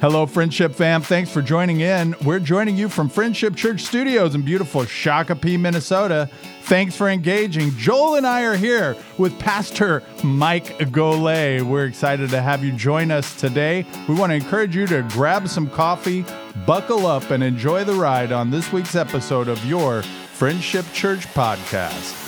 Hello, Friendship fam. Thanks for joining in. We're joining you from Friendship Church Studios in beautiful Shakopee, Minnesota. Thanks for engaging. Joel and I are here with Pastor Mike Golay. We're excited to have you join us today. We want to encourage you to grab some coffee, buckle up, and enjoy the ride on this week's episode of your Friendship Church podcast.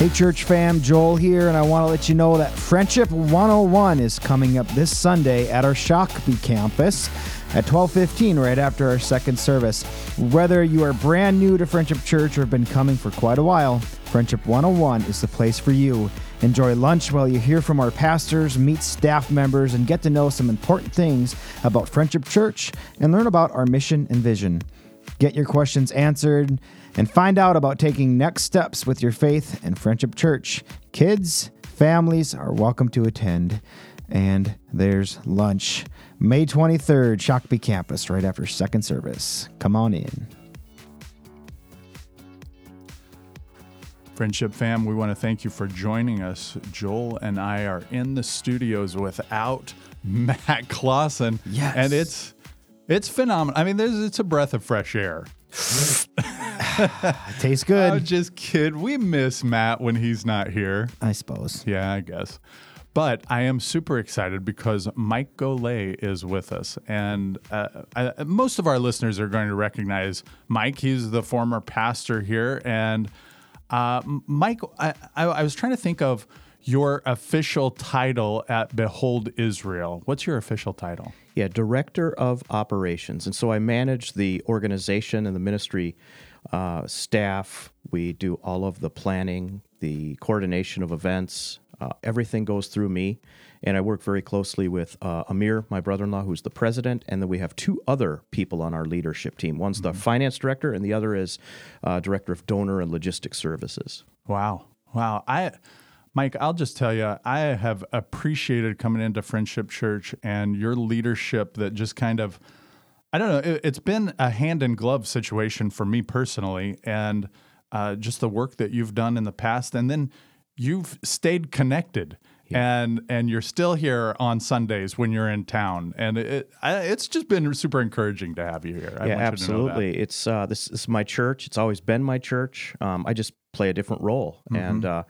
Hey, church fam, Joel here, and I want to let you know that Friendship 101 is coming up this Sunday at our Shakopee campus at 12:15 right after our second service. Whether you are brand new to Friendship Church or have been coming for quite a while, Friendship 101 is the place for you. Enjoy lunch while you hear from our pastors, meet staff members, and get to know some important things about Friendship Church and learn about our mission and vision. Get your questions answered and find out about taking next steps with your faith and Friendship Church. Kids, families are welcome to attend. And there's lunch. May 23rd, Shakopee campus, right after second service. Come on in. Friendship fam, we want to thank you for joining us. Joel and I are in the studios without Matt Clausen. Yes. And it's it's phenomenal. I mean, there's it's a breath of fresh air. Tastes good, Oh, just kid. We miss Matt when he's not here. I suppose. Yeah, I guess. But I am super excited because Mike Golay is with us. And uh, I, most of our listeners are going to recognize Mike. He's the former pastor here. And uh, Mike, I, I, I was trying to think of your official title at Behold Israel. What's your official title? Yeah, director of operations. And so I manage the organization and the ministry uh, staff. We do all of the planning, the coordination of events. Uh, everything goes through me. And I work very closely with uh, Amir, my brother in law, who's the president. And then we have two other people on our leadership team one's the finance director, and the other is uh, director of donor and logistics services. Wow. Wow. I Mike, I'll just tell you, I have appreciated coming into Friendship Church and your leadership that just kind of I don't know, it, it's been a hand in glove situation for me personally and uh, just the work that you've done in the past and then you've stayed connected. And and you're still here on Sundays when you're in town, and it, I, it's just been super encouraging to have you here. I yeah, want you to know that. absolutely. It's uh, this, this is my church. It's always been my church. Um, I just play a different role, Mm-hmm. and uh,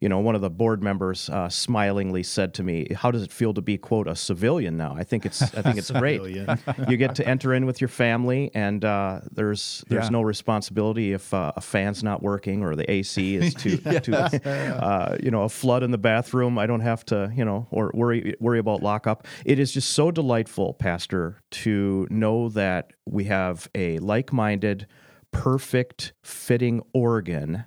you know, one of the board members uh, smilingly said to me, "How does it feel to be quote a civilian now?" I think it's I think it's great. you get to enter in with your family, and uh, there's there's Yeah. no responsibility if uh, a fan's not working or the AC is too too uh, you know a flood in the bathroom. I don't have to you know or worry worry about lockup. It is just so delightful, Pastor, to know that we have a like-minded, perfect fitting organ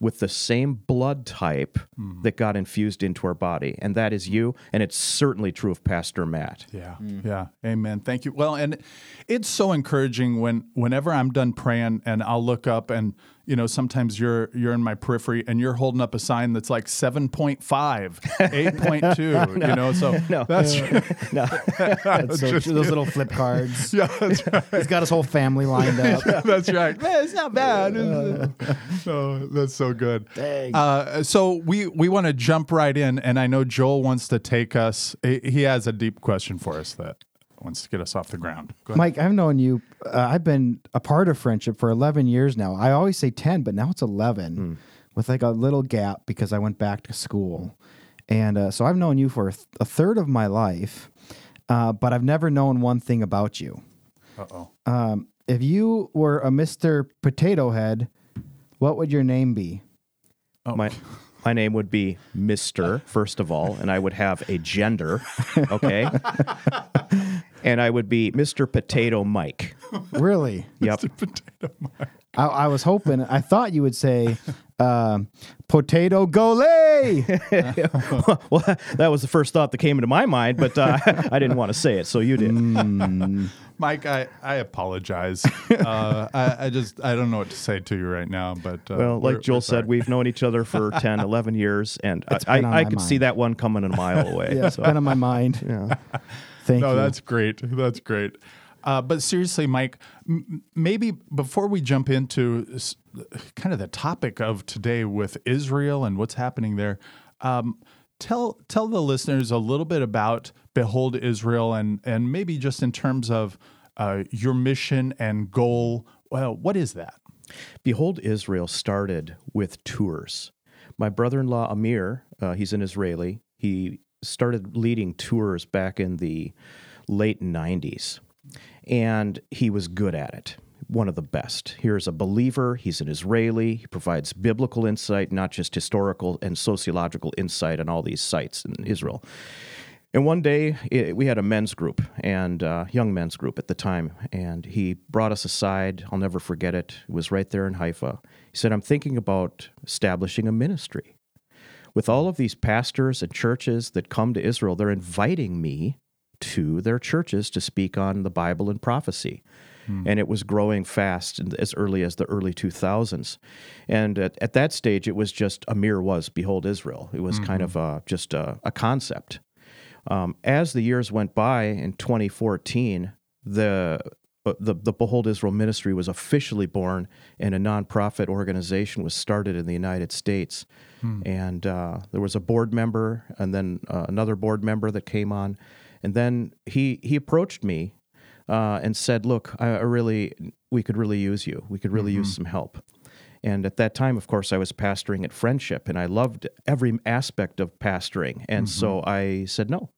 with the same blood type mm-hmm. that got infused into our body, and that is you. And it's certainly true of Pastor Matt. Yeah, mm-hmm. yeah, amen. Thank you. Well, and it's so encouraging when whenever I'm done praying and I'll look up and you know sometimes you're you're in my periphery and you're holding up a sign that's like 7.5, 8.2, you know. So No. that's No, That's so true. Those little flip cards. yeah, that's right. He's got his whole family lined up. That's right. Man, it's not bad. oh, that's so good. Dang. Uh, so we we want to jump right in, and I know Joel wants to take us. He he has a deep question for us that wants to get us off the ground. Go ahead. Mike, I've known you. Uh, I've been a part of friendship for 11 years now. I always say 10, but now it's 11 with like a little gap because I went back to school. And uh, so I've known you for a, th- a third of my life, uh, but I've never known one thing about you. Uh oh. Um, if you were a Mr. Potato Head, what would your name be? Oh. my my name would be Mister first of all, and I would have a gender, okay, and I would be Mister Potato Mike. Really? Yep. Potato Mike. I, I was hoping, I thought you would say um, Potato Golay. well, that was the first thought that came into my mind, but uh, I didn't want to say it, so you did. Mike, I, I apologize. uh, I, I just I don't know what to say to you right now, but uh, Well, like Joel said, we've known each other for 10, 11 years, and It's I, I, I my could see that one coming a mile away. yeah, it's so, been on my mind. yeah. Thank no, you. that's great. That's great. Uh, but seriously, Mike, m- maybe before we jump into s- kind of the topic of today with Israel and what's happening there. Um, tell tell the listeners a little bit about Behold Israel and and maybe just in terms of uh, your mission and goal. Well, what is that? Behold Israel started with tours. My brother-in-law Amir, uh, he's an Israeli. He started leading tours back in the late 90s, and he was good at it. One of the best. Here's a believer. He's an Israeli. He provides biblical insight, not just historical and sociological insight on all these sites in Israel. And one day it, we had a men's group and uh, young men's group at the time, and he brought us aside. I'll never forget it. It was right there in Haifa. He said, "I'm thinking about establishing a ministry." With all of these pastors and churches that come to Israel, they're inviting me to their churches to speak on the Bible and prophecy. Hmm. And it was growing fast as early as the early 2000s. And at, at, that stage, it was just a Amir was Behold Israel. It was mm-hmm. kind of a, just a, a concept. Um, as the years went by in 2014, the the, the Behold Israel ministry was officially born, and a nonprofit organization was started in the United States. Hmm. And uh, there was a board member, and then uh, another board member that came on, and then he he approached me uh, and said, "Look, I, I, really we could really use you. We could really mm-hmm. use some help." And at that time, of course, I was pastoring at Friendship, and I loved every aspect of pastoring, and mm-hmm. so I said no.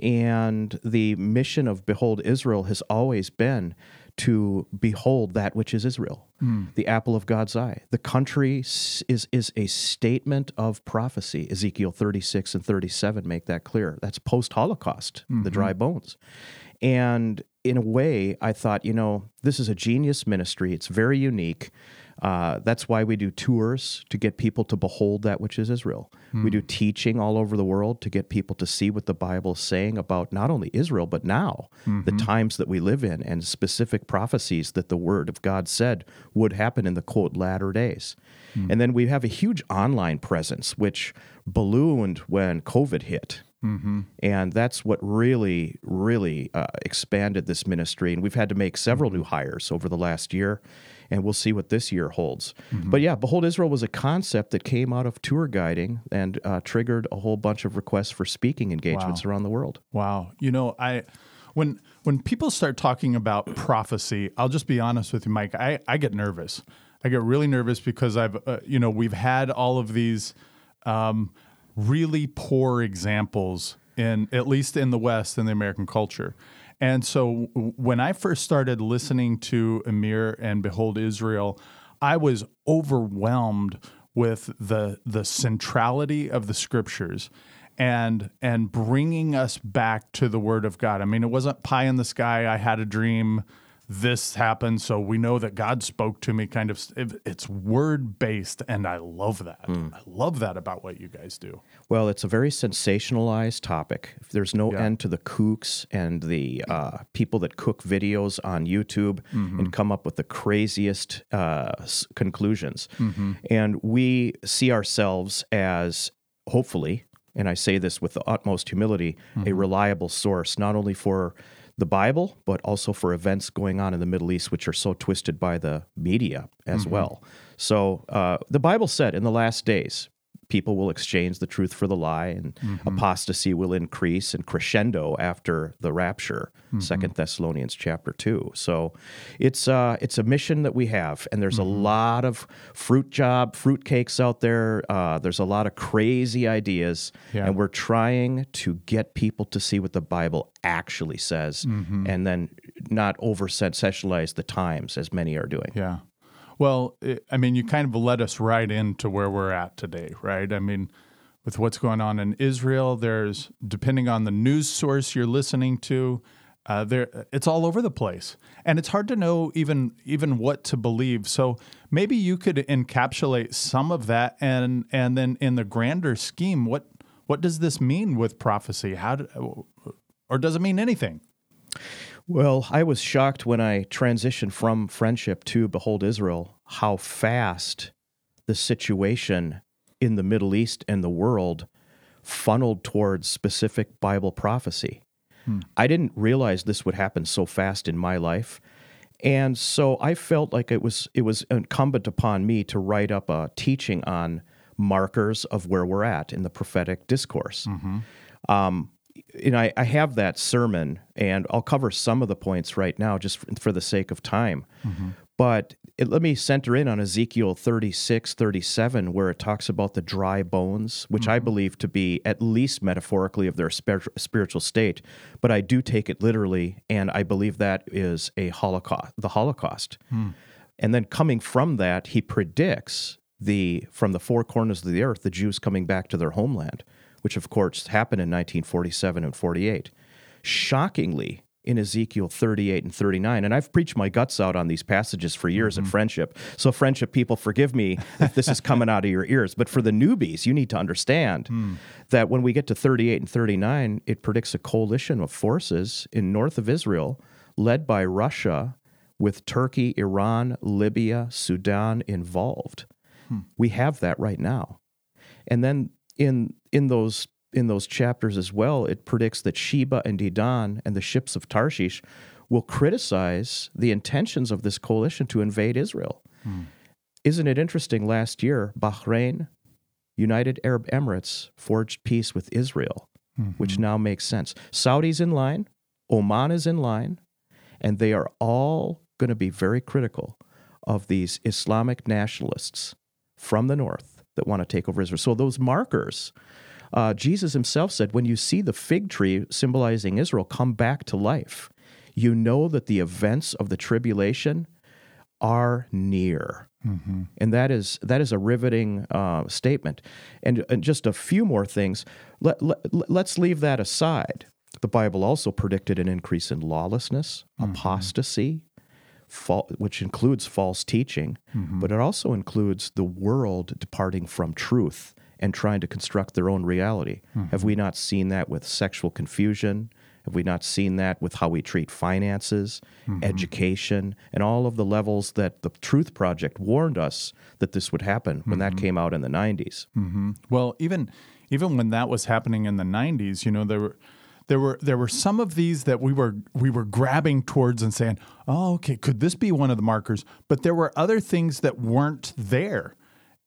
And the mission of Behold Israel has always been to behold that which is Israel, mm. the apple of God's eye. The country is, is a statement of prophecy. Ezekiel 36 and 37 make that clear. That's post Holocaust, mm-hmm. the dry bones. And in a way, I thought, you know, this is a genius ministry. It's very unique. Uh, that's why we do tours to get people to behold that which is Israel. Mm. We do teaching all over the world to get people to see what the Bible is saying about not only Israel, but now, mm-hmm. the times that we live in, and specific prophecies that the Word of God said would happen in the quote latter days. Mm. And then we have a huge online presence, which ballooned when COVID hit. Mm-hmm. And that's what really, really uh, expanded this ministry. And we've had to make several new hires over the last year and we'll see what this year holds. Mm-hmm. But yeah, Behold Israel was a concept that came out of tour guiding and uh, triggered a whole bunch of requests for speaking engagements wow. around the world. Wow, you know, I when when people start talking about prophecy, I'll just be honest with you, Mike. I I get nervous. I get really nervous because I've uh, you know we've had all of these um, really poor examples in at least in the West in the American culture. And so when I first started listening to Amir and Behold Israel, I was overwhelmed with the the centrality of the scriptures and and bringing us back to the word of God. I mean, it wasn't pie in the sky. I had a dream this happened so we know that god spoke to me kind of it's word based and i love that mm. i love that about what you guys do well it's a very sensationalized topic there's no yeah. end to the kooks and the uh, people that cook videos on youtube mm-hmm. and come up with the craziest uh, conclusions mm-hmm. and we see ourselves as hopefully and i say this with the utmost humility mm-hmm. a reliable source not only for the Bible, but also for events going on in the Middle East, which are so twisted by the media as mm-hmm. well. So uh, the Bible said in the last days, people will exchange the truth for the lie and mm-hmm. apostasy will increase and crescendo after the rapture mm-hmm. second thessalonians chapter 2 so it's uh it's a mission that we have and there's mm-hmm. a lot of fruit job fruit cakes out there uh, there's a lot of crazy ideas yeah. and we're trying to get people to see what the bible actually says mm-hmm. and then not over sensationalize the times as many are doing yeah well, it, I mean, you kind of led us right into where we're at today, right? I mean, with what's going on in Israel, there's depending on the news source you're listening to, uh, there it's all over the place, and it's hard to know even even what to believe. So maybe you could encapsulate some of that, and and then in the grander scheme, what what does this mean with prophecy? How do, or does it mean anything? Well, I was shocked when I transitioned from friendship to Behold Israel how fast the situation in the Middle East and the world funneled towards specific Bible prophecy. Hmm. I didn't realize this would happen so fast in my life. And so I felt like it was it was incumbent upon me to write up a teaching on markers of where we're at in the prophetic discourse. Um, and I, I have that sermon, and I'll cover some of the points right now just for, the sake of time. Mm-hmm. But it, let me center in on Ezekiel 36, 37, where it talks about the dry bones, which I mm-hmm. believe to be at least metaphorically of their spir- spiritual state. But I do take it literally, and I believe that is a Holocaust, the Holocaust. Hmm. And then coming from that, he predicts the from the four corners of the earth, the Jews coming back to their homeland, which of course happened in 1947 and 48. Shockingly, in Ezekiel 38 and 39, and I've preached my guts out on these passages for years at mm-hmm. Friendship. So, Friendship people, forgive me if this is coming out of your ears. But for the newbies, you need to understand hmm. that when we get to 38 and 39, it predicts a coalition of forces in north of Israel, led by Russia, with Turkey, Iran, Libya, Sudan involved. Hmm. We have that right now. And then in in those in those chapters as well, it predicts that Sheba and Dedan and the ships of Tarshish will criticize the intentions of this coalition to invade Israel. Hmm. Isn't it interesting? Last year, Bahrain, United Arab Emirates forged peace with Israel, mm-hmm. which now makes sense. Saudi's in line, Oman is in line, and they are all going to be very critical of these Islamic nationalists from the north that want to take over Israel. So those markers, uh, Jesus himself said, when you see the fig tree symbolizing Israel come back to life, you know that the events of the tribulation are near. And that is that is a riveting uh, statement. And, and just a few more things. Let, let, let's leave that aside. The Bible also predicted an increase in lawlessness, apostasy, fal- which includes false teaching, mm-hmm. but it also includes the world departing from truth and trying to construct their own reality. Have mm-hmm. we not seen that with sexual confusion? Have we not seen that with how we treat finances, mm-hmm. education, and all of the levels that the Truth Project warned us that this would happen when that came out in the 90s? Well, even even when that was happening in the '90s, you know, there were there were there were some of these that we were we were grabbing towards and saying, "Oh, okay, could this be one of the markers?" But there were other things that weren't there.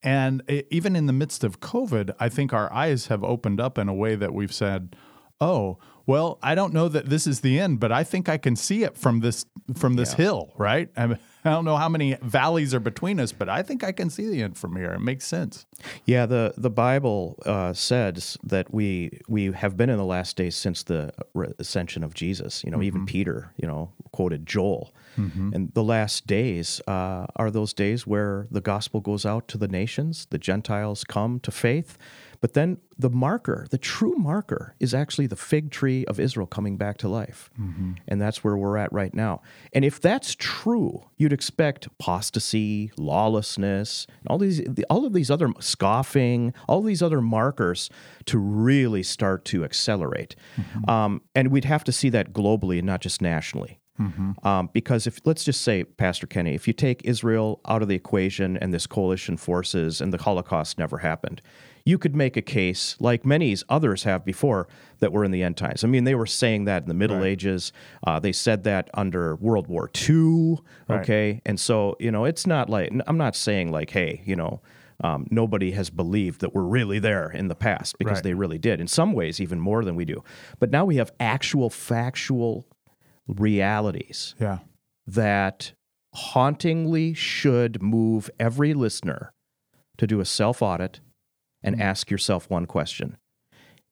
And e- even in the midst of COVID, I think our eyes have opened up in a way that we've said, "Oh, well, I don't know that this is the end, but I think I can see it from this from this hill, right? I, mean, I don't know how many valleys are between us, but I think I can see the end from here. It makes sense." Yeah, the the Bible uh, says that we we have been in the last days since the ascension of Jesus. You know, even Peter, you know, quoted Joel, and the last days uh, are those days where the gospel goes out to the nations, the Gentiles come to faith. But then the marker, the true marker, is actually the fig tree of Israel coming back to life. And that's where we're at right now. And if that's true, you'd expect apostasy, lawlessness, all these all of these other scoffing, all these other markers to really start to accelerate. Um, and we'd have to see that globally and not just nationally. Um, because if let's just say, Pastor Kenny, if you take Israel out of the equation and this coalition forces and the Holocaust never happened, you could make a case, like many others have before, that we're in the end times. I mean, they were saying that in the Middle Ages. Uh, they said that under World War II. Okay, and so you know, it's not like I'm not saying like, hey, you know. Um, nobody has believed that we're really there in the past because Right. they really did. In some ways, even more than we do. But now we have actual factual realities Yeah. that hauntingly should move every listener to do a self audit and mm-hmm. ask yourself one question.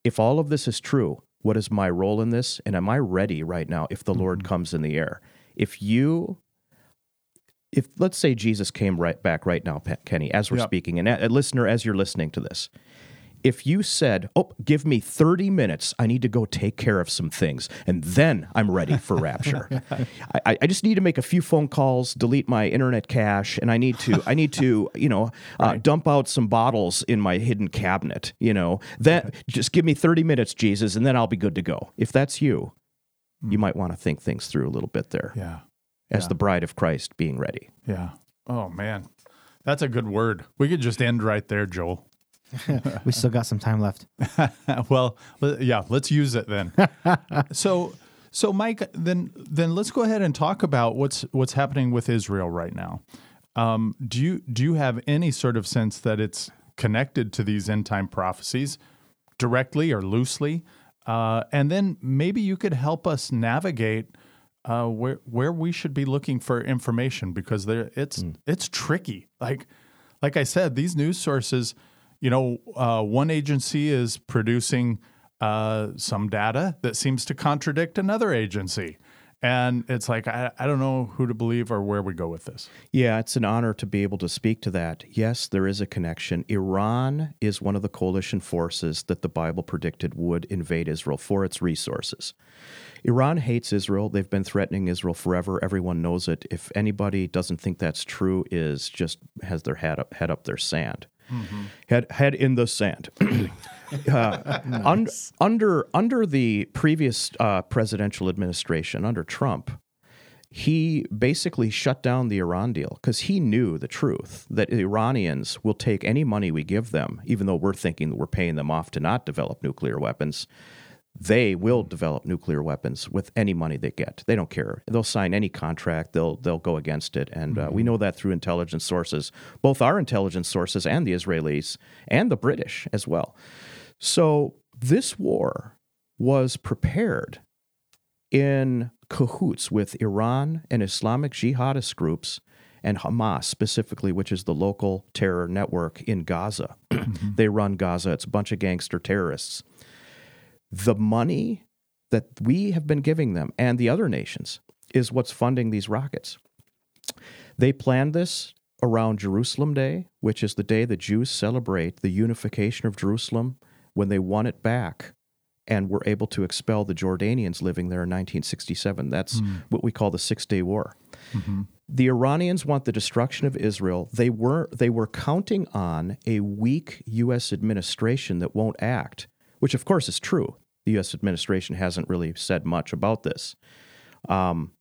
If all of this is true, what is my role in this? And am I ready right now if the Lord mm-hmm. comes in the air? If you, if let's say Jesus came right back right now, Kenny, as we're Yep. speaking, and a, a listener, as you're listening to this, if you said, "Oh, give me 30 minutes. I need to go take care of some things, and then I'm ready for rapture." I, I just need to make a few phone calls, delete my internet cache, and I need to, I need to, you know, uh, dump out some bottles in my hidden cabinet. You know, then just give me 30 minutes, Jesus, and then I'll be good to go. If that's you, you might want to think things through a little bit there, Yeah. as the bride of Christ being ready. Yeah. Oh man, that's a good word. We could just end right there, Joel. We still got some time left. well, yeah, let's use it then. so, So, Mike, then then let's go ahead and talk about what's what's happening with Israel right now. Um, do you do you have any sort of sense that it's connected to these end time prophecies, directly or loosely? Uh, and then maybe you could help us navigate uh, where where we should be looking for information because there it's mm. it's tricky. Like like I said, these news sources, you know, uh, one agency is producing uh, some data that seems to contradict another agency. And it's like, I, I don't know who to believe or where we go with this. Yeah, it's an honor to be able to speak to that. Yes, there is a connection. Iran is one of the coalition forces that the Bible predicted would invade Israel for its resources. Iran hates Israel. They've been threatening Israel forever. Everyone knows it. If anybody doesn't think that's true, is just has their head up, head up their sand. Mm-hmm. Head, head in the sand. uh, nice. un, under under the previous uh, presidential administration, under Trump, he basically shut down the Iran deal because he knew the truth that Iranians will take any money we give them, even though we're thinking that we're paying them off to not develop nuclear weapons they will develop nuclear weapons with any money they get. They don't care. They'll sign any contract. They'll they'll go against it, and uh, we mm-hmm. know that through intelligence sources, both our intelligence sources and the Israelis and the British as well. So this war was prepared in cahoots with Iran and Islamic jihadist groups and Hamas specifically, which is the local terror network in Gaza. Mm-hmm. they run Gaza. It's a bunch of gangster terrorists the money that we have been giving them and the other nations is what's funding these rockets. They planned this around Jerusalem Day, which is the day the Jews celebrate the unification of Jerusalem when they won it back and were able to expel the Jordanians living there in 1967. That's mm. what we call the Six Day War. Mm-hmm. The Iranians want the destruction of Israel. They were they were counting on a weak U.S. administration that won't act which of course is true. The U.S. administration hasn't really said much about this. Um,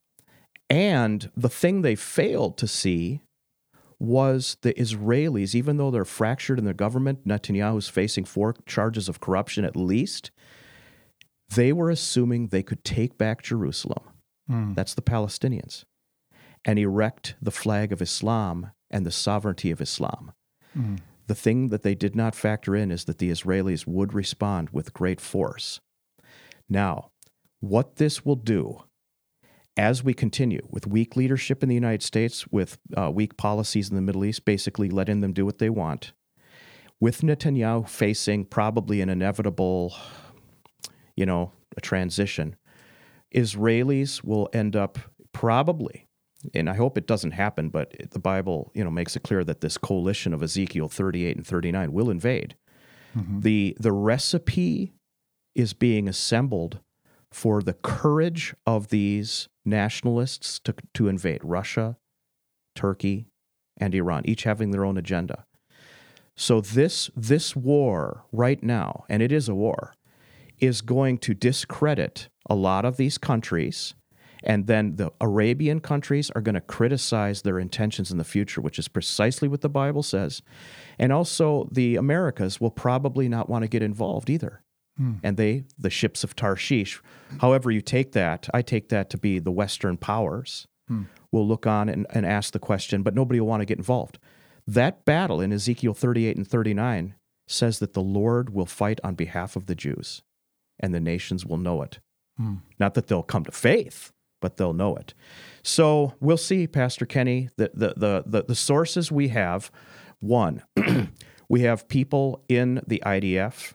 and the thing they failed to see was the Israelis, even though they're fractured in their government, Netanyahu's facing four charges of corruption at least, they were assuming they could take back Jerusalem. Mm. That's the Palestinians. And erect the flag of Islam and the sovereignty of Islam. Mm. The thing that they did not factor in is that the Israelis would respond with great force. Now, what this will do as we continue with weak leadership in the United States, with uh, weak policies in the Middle East, basically letting them do what they want, with Netanyahu facing probably an inevitable, you know, a transition, Israelis will end up probably and I hope it doesn't happen, but the Bible, you know, makes it clear that this coalition of Ezekiel 38 and 39 will invade. Mm-hmm. The the recipe is being assembled for the courage of these nationalists to, to invade Russia, Turkey, and Iran, each having their own agenda. So this this war right now, and it is a war, is going to discredit a lot of these countries and then the Arabian countries are going to criticize their intentions in the future, which is precisely what the Bible says. And also, the Americas will probably not want to get involved either. Hmm. And they, the ships of Tarshish, however you take that, I take that to be the Western powers, hmm. will look on and, and ask the question, but nobody will want to get involved. That battle in Ezekiel 38 and 39 says that the Lord will fight on behalf of the Jews, and the nations will know it. Hmm. Not that they'll come to faith, but they'll know it. So we'll see, Pastor Kenny, the, the, the, the, the sources we have. One, we have people in the IDF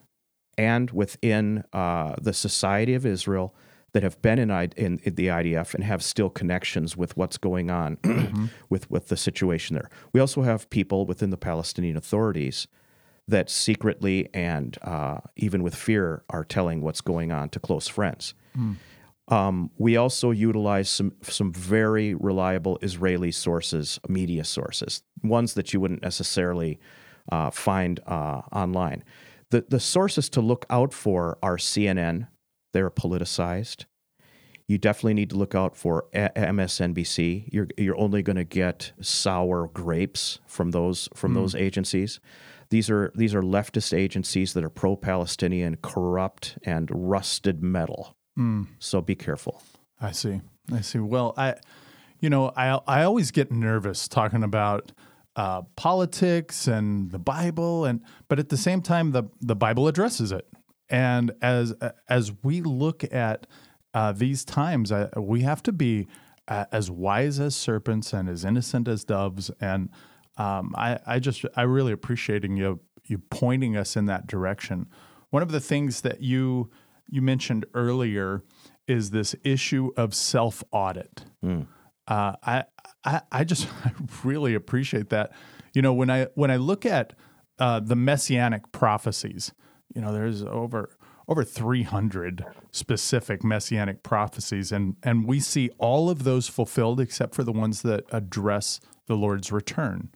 and within uh, the Society of Israel that have been in, in, in, the IDF and have still connections with what's going on mm-hmm. with, with the situation there. We also have people within the Palestinian authorities that secretly and uh, even with fear are telling what's going on to close friends. Mm. Um, we also utilize some some very reliable Israeli sources, media sources, ones that you wouldn't necessarily uh, find uh, online. The the sources to look out for are CNN. They're politicized. You definitely need to look out for a- MSNBC. You're you're only going to get sour grapes from those from mm. those agencies. These are these are leftist agencies that are pro-Palestinian, corrupt, and rusted metal So be careful. I see. I see. Well, I, you know, I I always get nervous talking about uh, politics and the Bible, and but at the same time, the the Bible addresses it. And as as we look at uh, these times, uh, we have to be uh, as wise as serpents and as innocent as doves. And um, I I just I really appreciating you you pointing us in that direction. One of the things that you you mentioned earlier is this issue of self audit. Uh, I, I I just I really appreciate that. You know, when I when I look at uh, the messianic prophecies, you know, there's over over 300 specific messianic prophecies, and and we see all of those fulfilled except for the ones that address the Lord's return.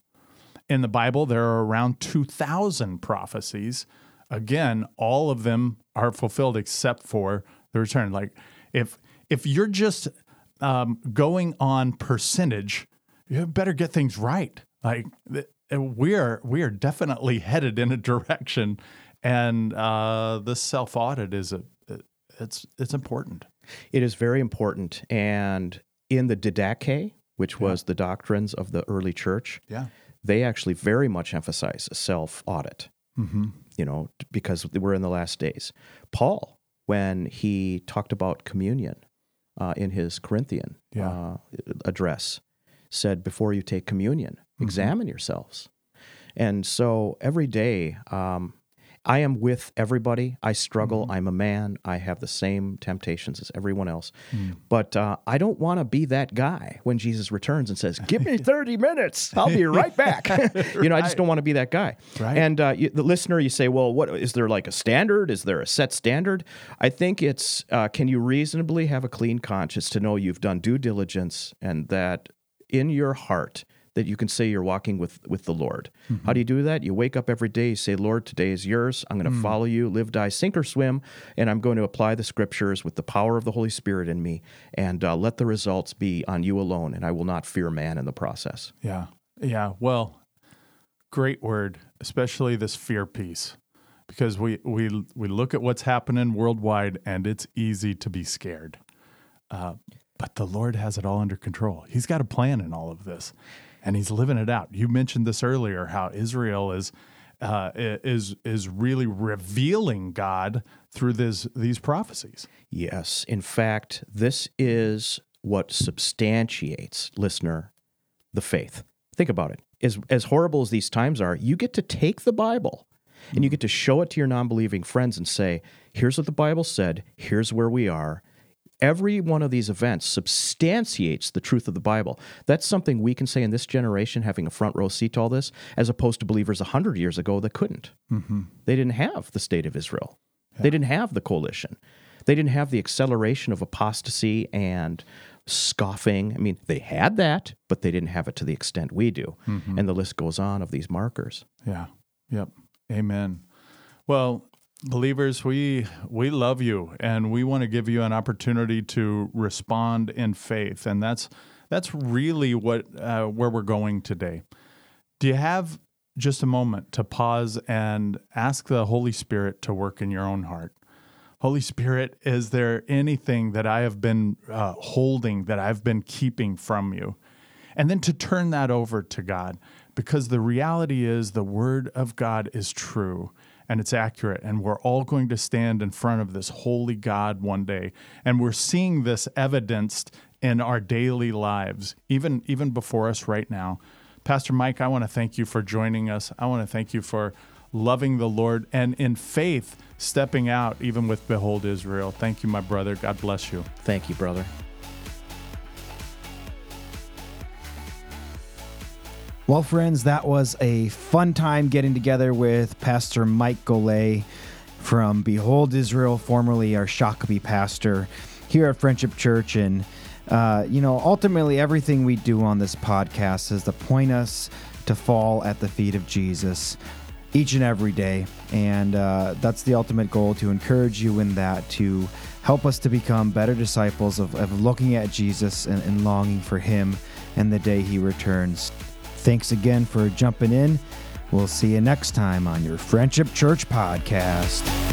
In the Bible, there are around 2,000 prophecies. Again, all of them are fulfilled except for the return. Like if if you're just um, going on percentage, you better get things right. Like we are we are definitely headed in a direction, and uh, the self audit is a it's it's important. It is very important. And in the Didache, which was the doctrines of the early church, Yeah. they actually very much emphasize self audit, Mm-hmm. you know, because we're in the last days. Paul, when he talked about communion uh, in his Corinthian Yeah. uh, address, said, Before you take communion, Mm-hmm. examine yourselves. And so every day, um, I am with everybody. I struggle. Mm-hmm. I'm a man. I have the same temptations as everyone else. Mm. But uh, I don't want to be that guy when Jesus returns and says, Give me 30 minutes. I'll be right back. you know, I just don't want to be that guy. Right. And uh, you, the listener, you say, Well, what is there like a standard? Is there a set standard? I think it's uh, can you reasonably have a clean conscience to know you've done due diligence and that in your heart, that you can say you're walking with with the Lord. How do you do that? You wake up every day, you say, "Lord, today is yours. I'm going to follow you, live, die, sink or swim, and I'm going to apply the scriptures with the power of the Holy Spirit in me, and uh, let the results be on you alone, and I will not fear man in the process." Yeah. Yeah. Well, great word, especially this fear piece. Because we, we we look at what's happening worldwide and it's easy to be scared. Uh, but the Lord has it all under control. He's got a plan in all of this and he's living it out. You mentioned this earlier how Israel is uh, is is really revealing God through this these prophecies. Yes. In fact, this is what substantiates, listener, the faith. Think about it. As, as horrible as these times are, you get to take the Bible and you get to show it to your non believing friends and say, here's what the Bible said, here's where we are. Every one of these events substantiates the truth of the Bible. That's something we can say in this generation, having a front row seat to all this, as opposed to believers 100 years ago that couldn't. Mm-hmm. They didn't have the state of Israel, they didn't have the coalition, they didn't have the acceleration of apostasy and scoffing. I mean, they had that, but they didn't have it to the extent we do. Mm-hmm. And the list goes on of these markers. Yeah. Yep. Amen. Well, believers, we we love you and we want to give you an opportunity to respond in faith, and that's that's really what uh, where we're going today. Do you have just a moment to pause and ask the Holy Spirit to work in your own heart? Holy Spirit, is there anything that I have been uh, holding that I've been keeping from you? And then to turn that over to God, because the reality is the Word of God is true and it's accurate. And we're all going to stand in front of this holy God one day. And we're seeing this evidenced in our daily lives, even, even before us right now. Pastor Mike, I want to thank you for joining us. I want to thank you for loving the Lord and in faith stepping out, even with Behold Israel. Thank you, my brother. God bless you. Thank you, brother. Well, friends, that was a fun time getting together with Pastor Mike Golay from Behold Israel, formerly our Shakopee pastor here at Friendship Church. And, uh, you know, ultimately, everything we do on this podcast is to point us to fall at the feet of Jesus each and every day. And uh, that's the ultimate goal to encourage you in that, to help us to become better disciples of, of looking at Jesus and, and longing for Him and the day He returns. Thanks again for jumping in. We'll see you next time on your Friendship Church podcast.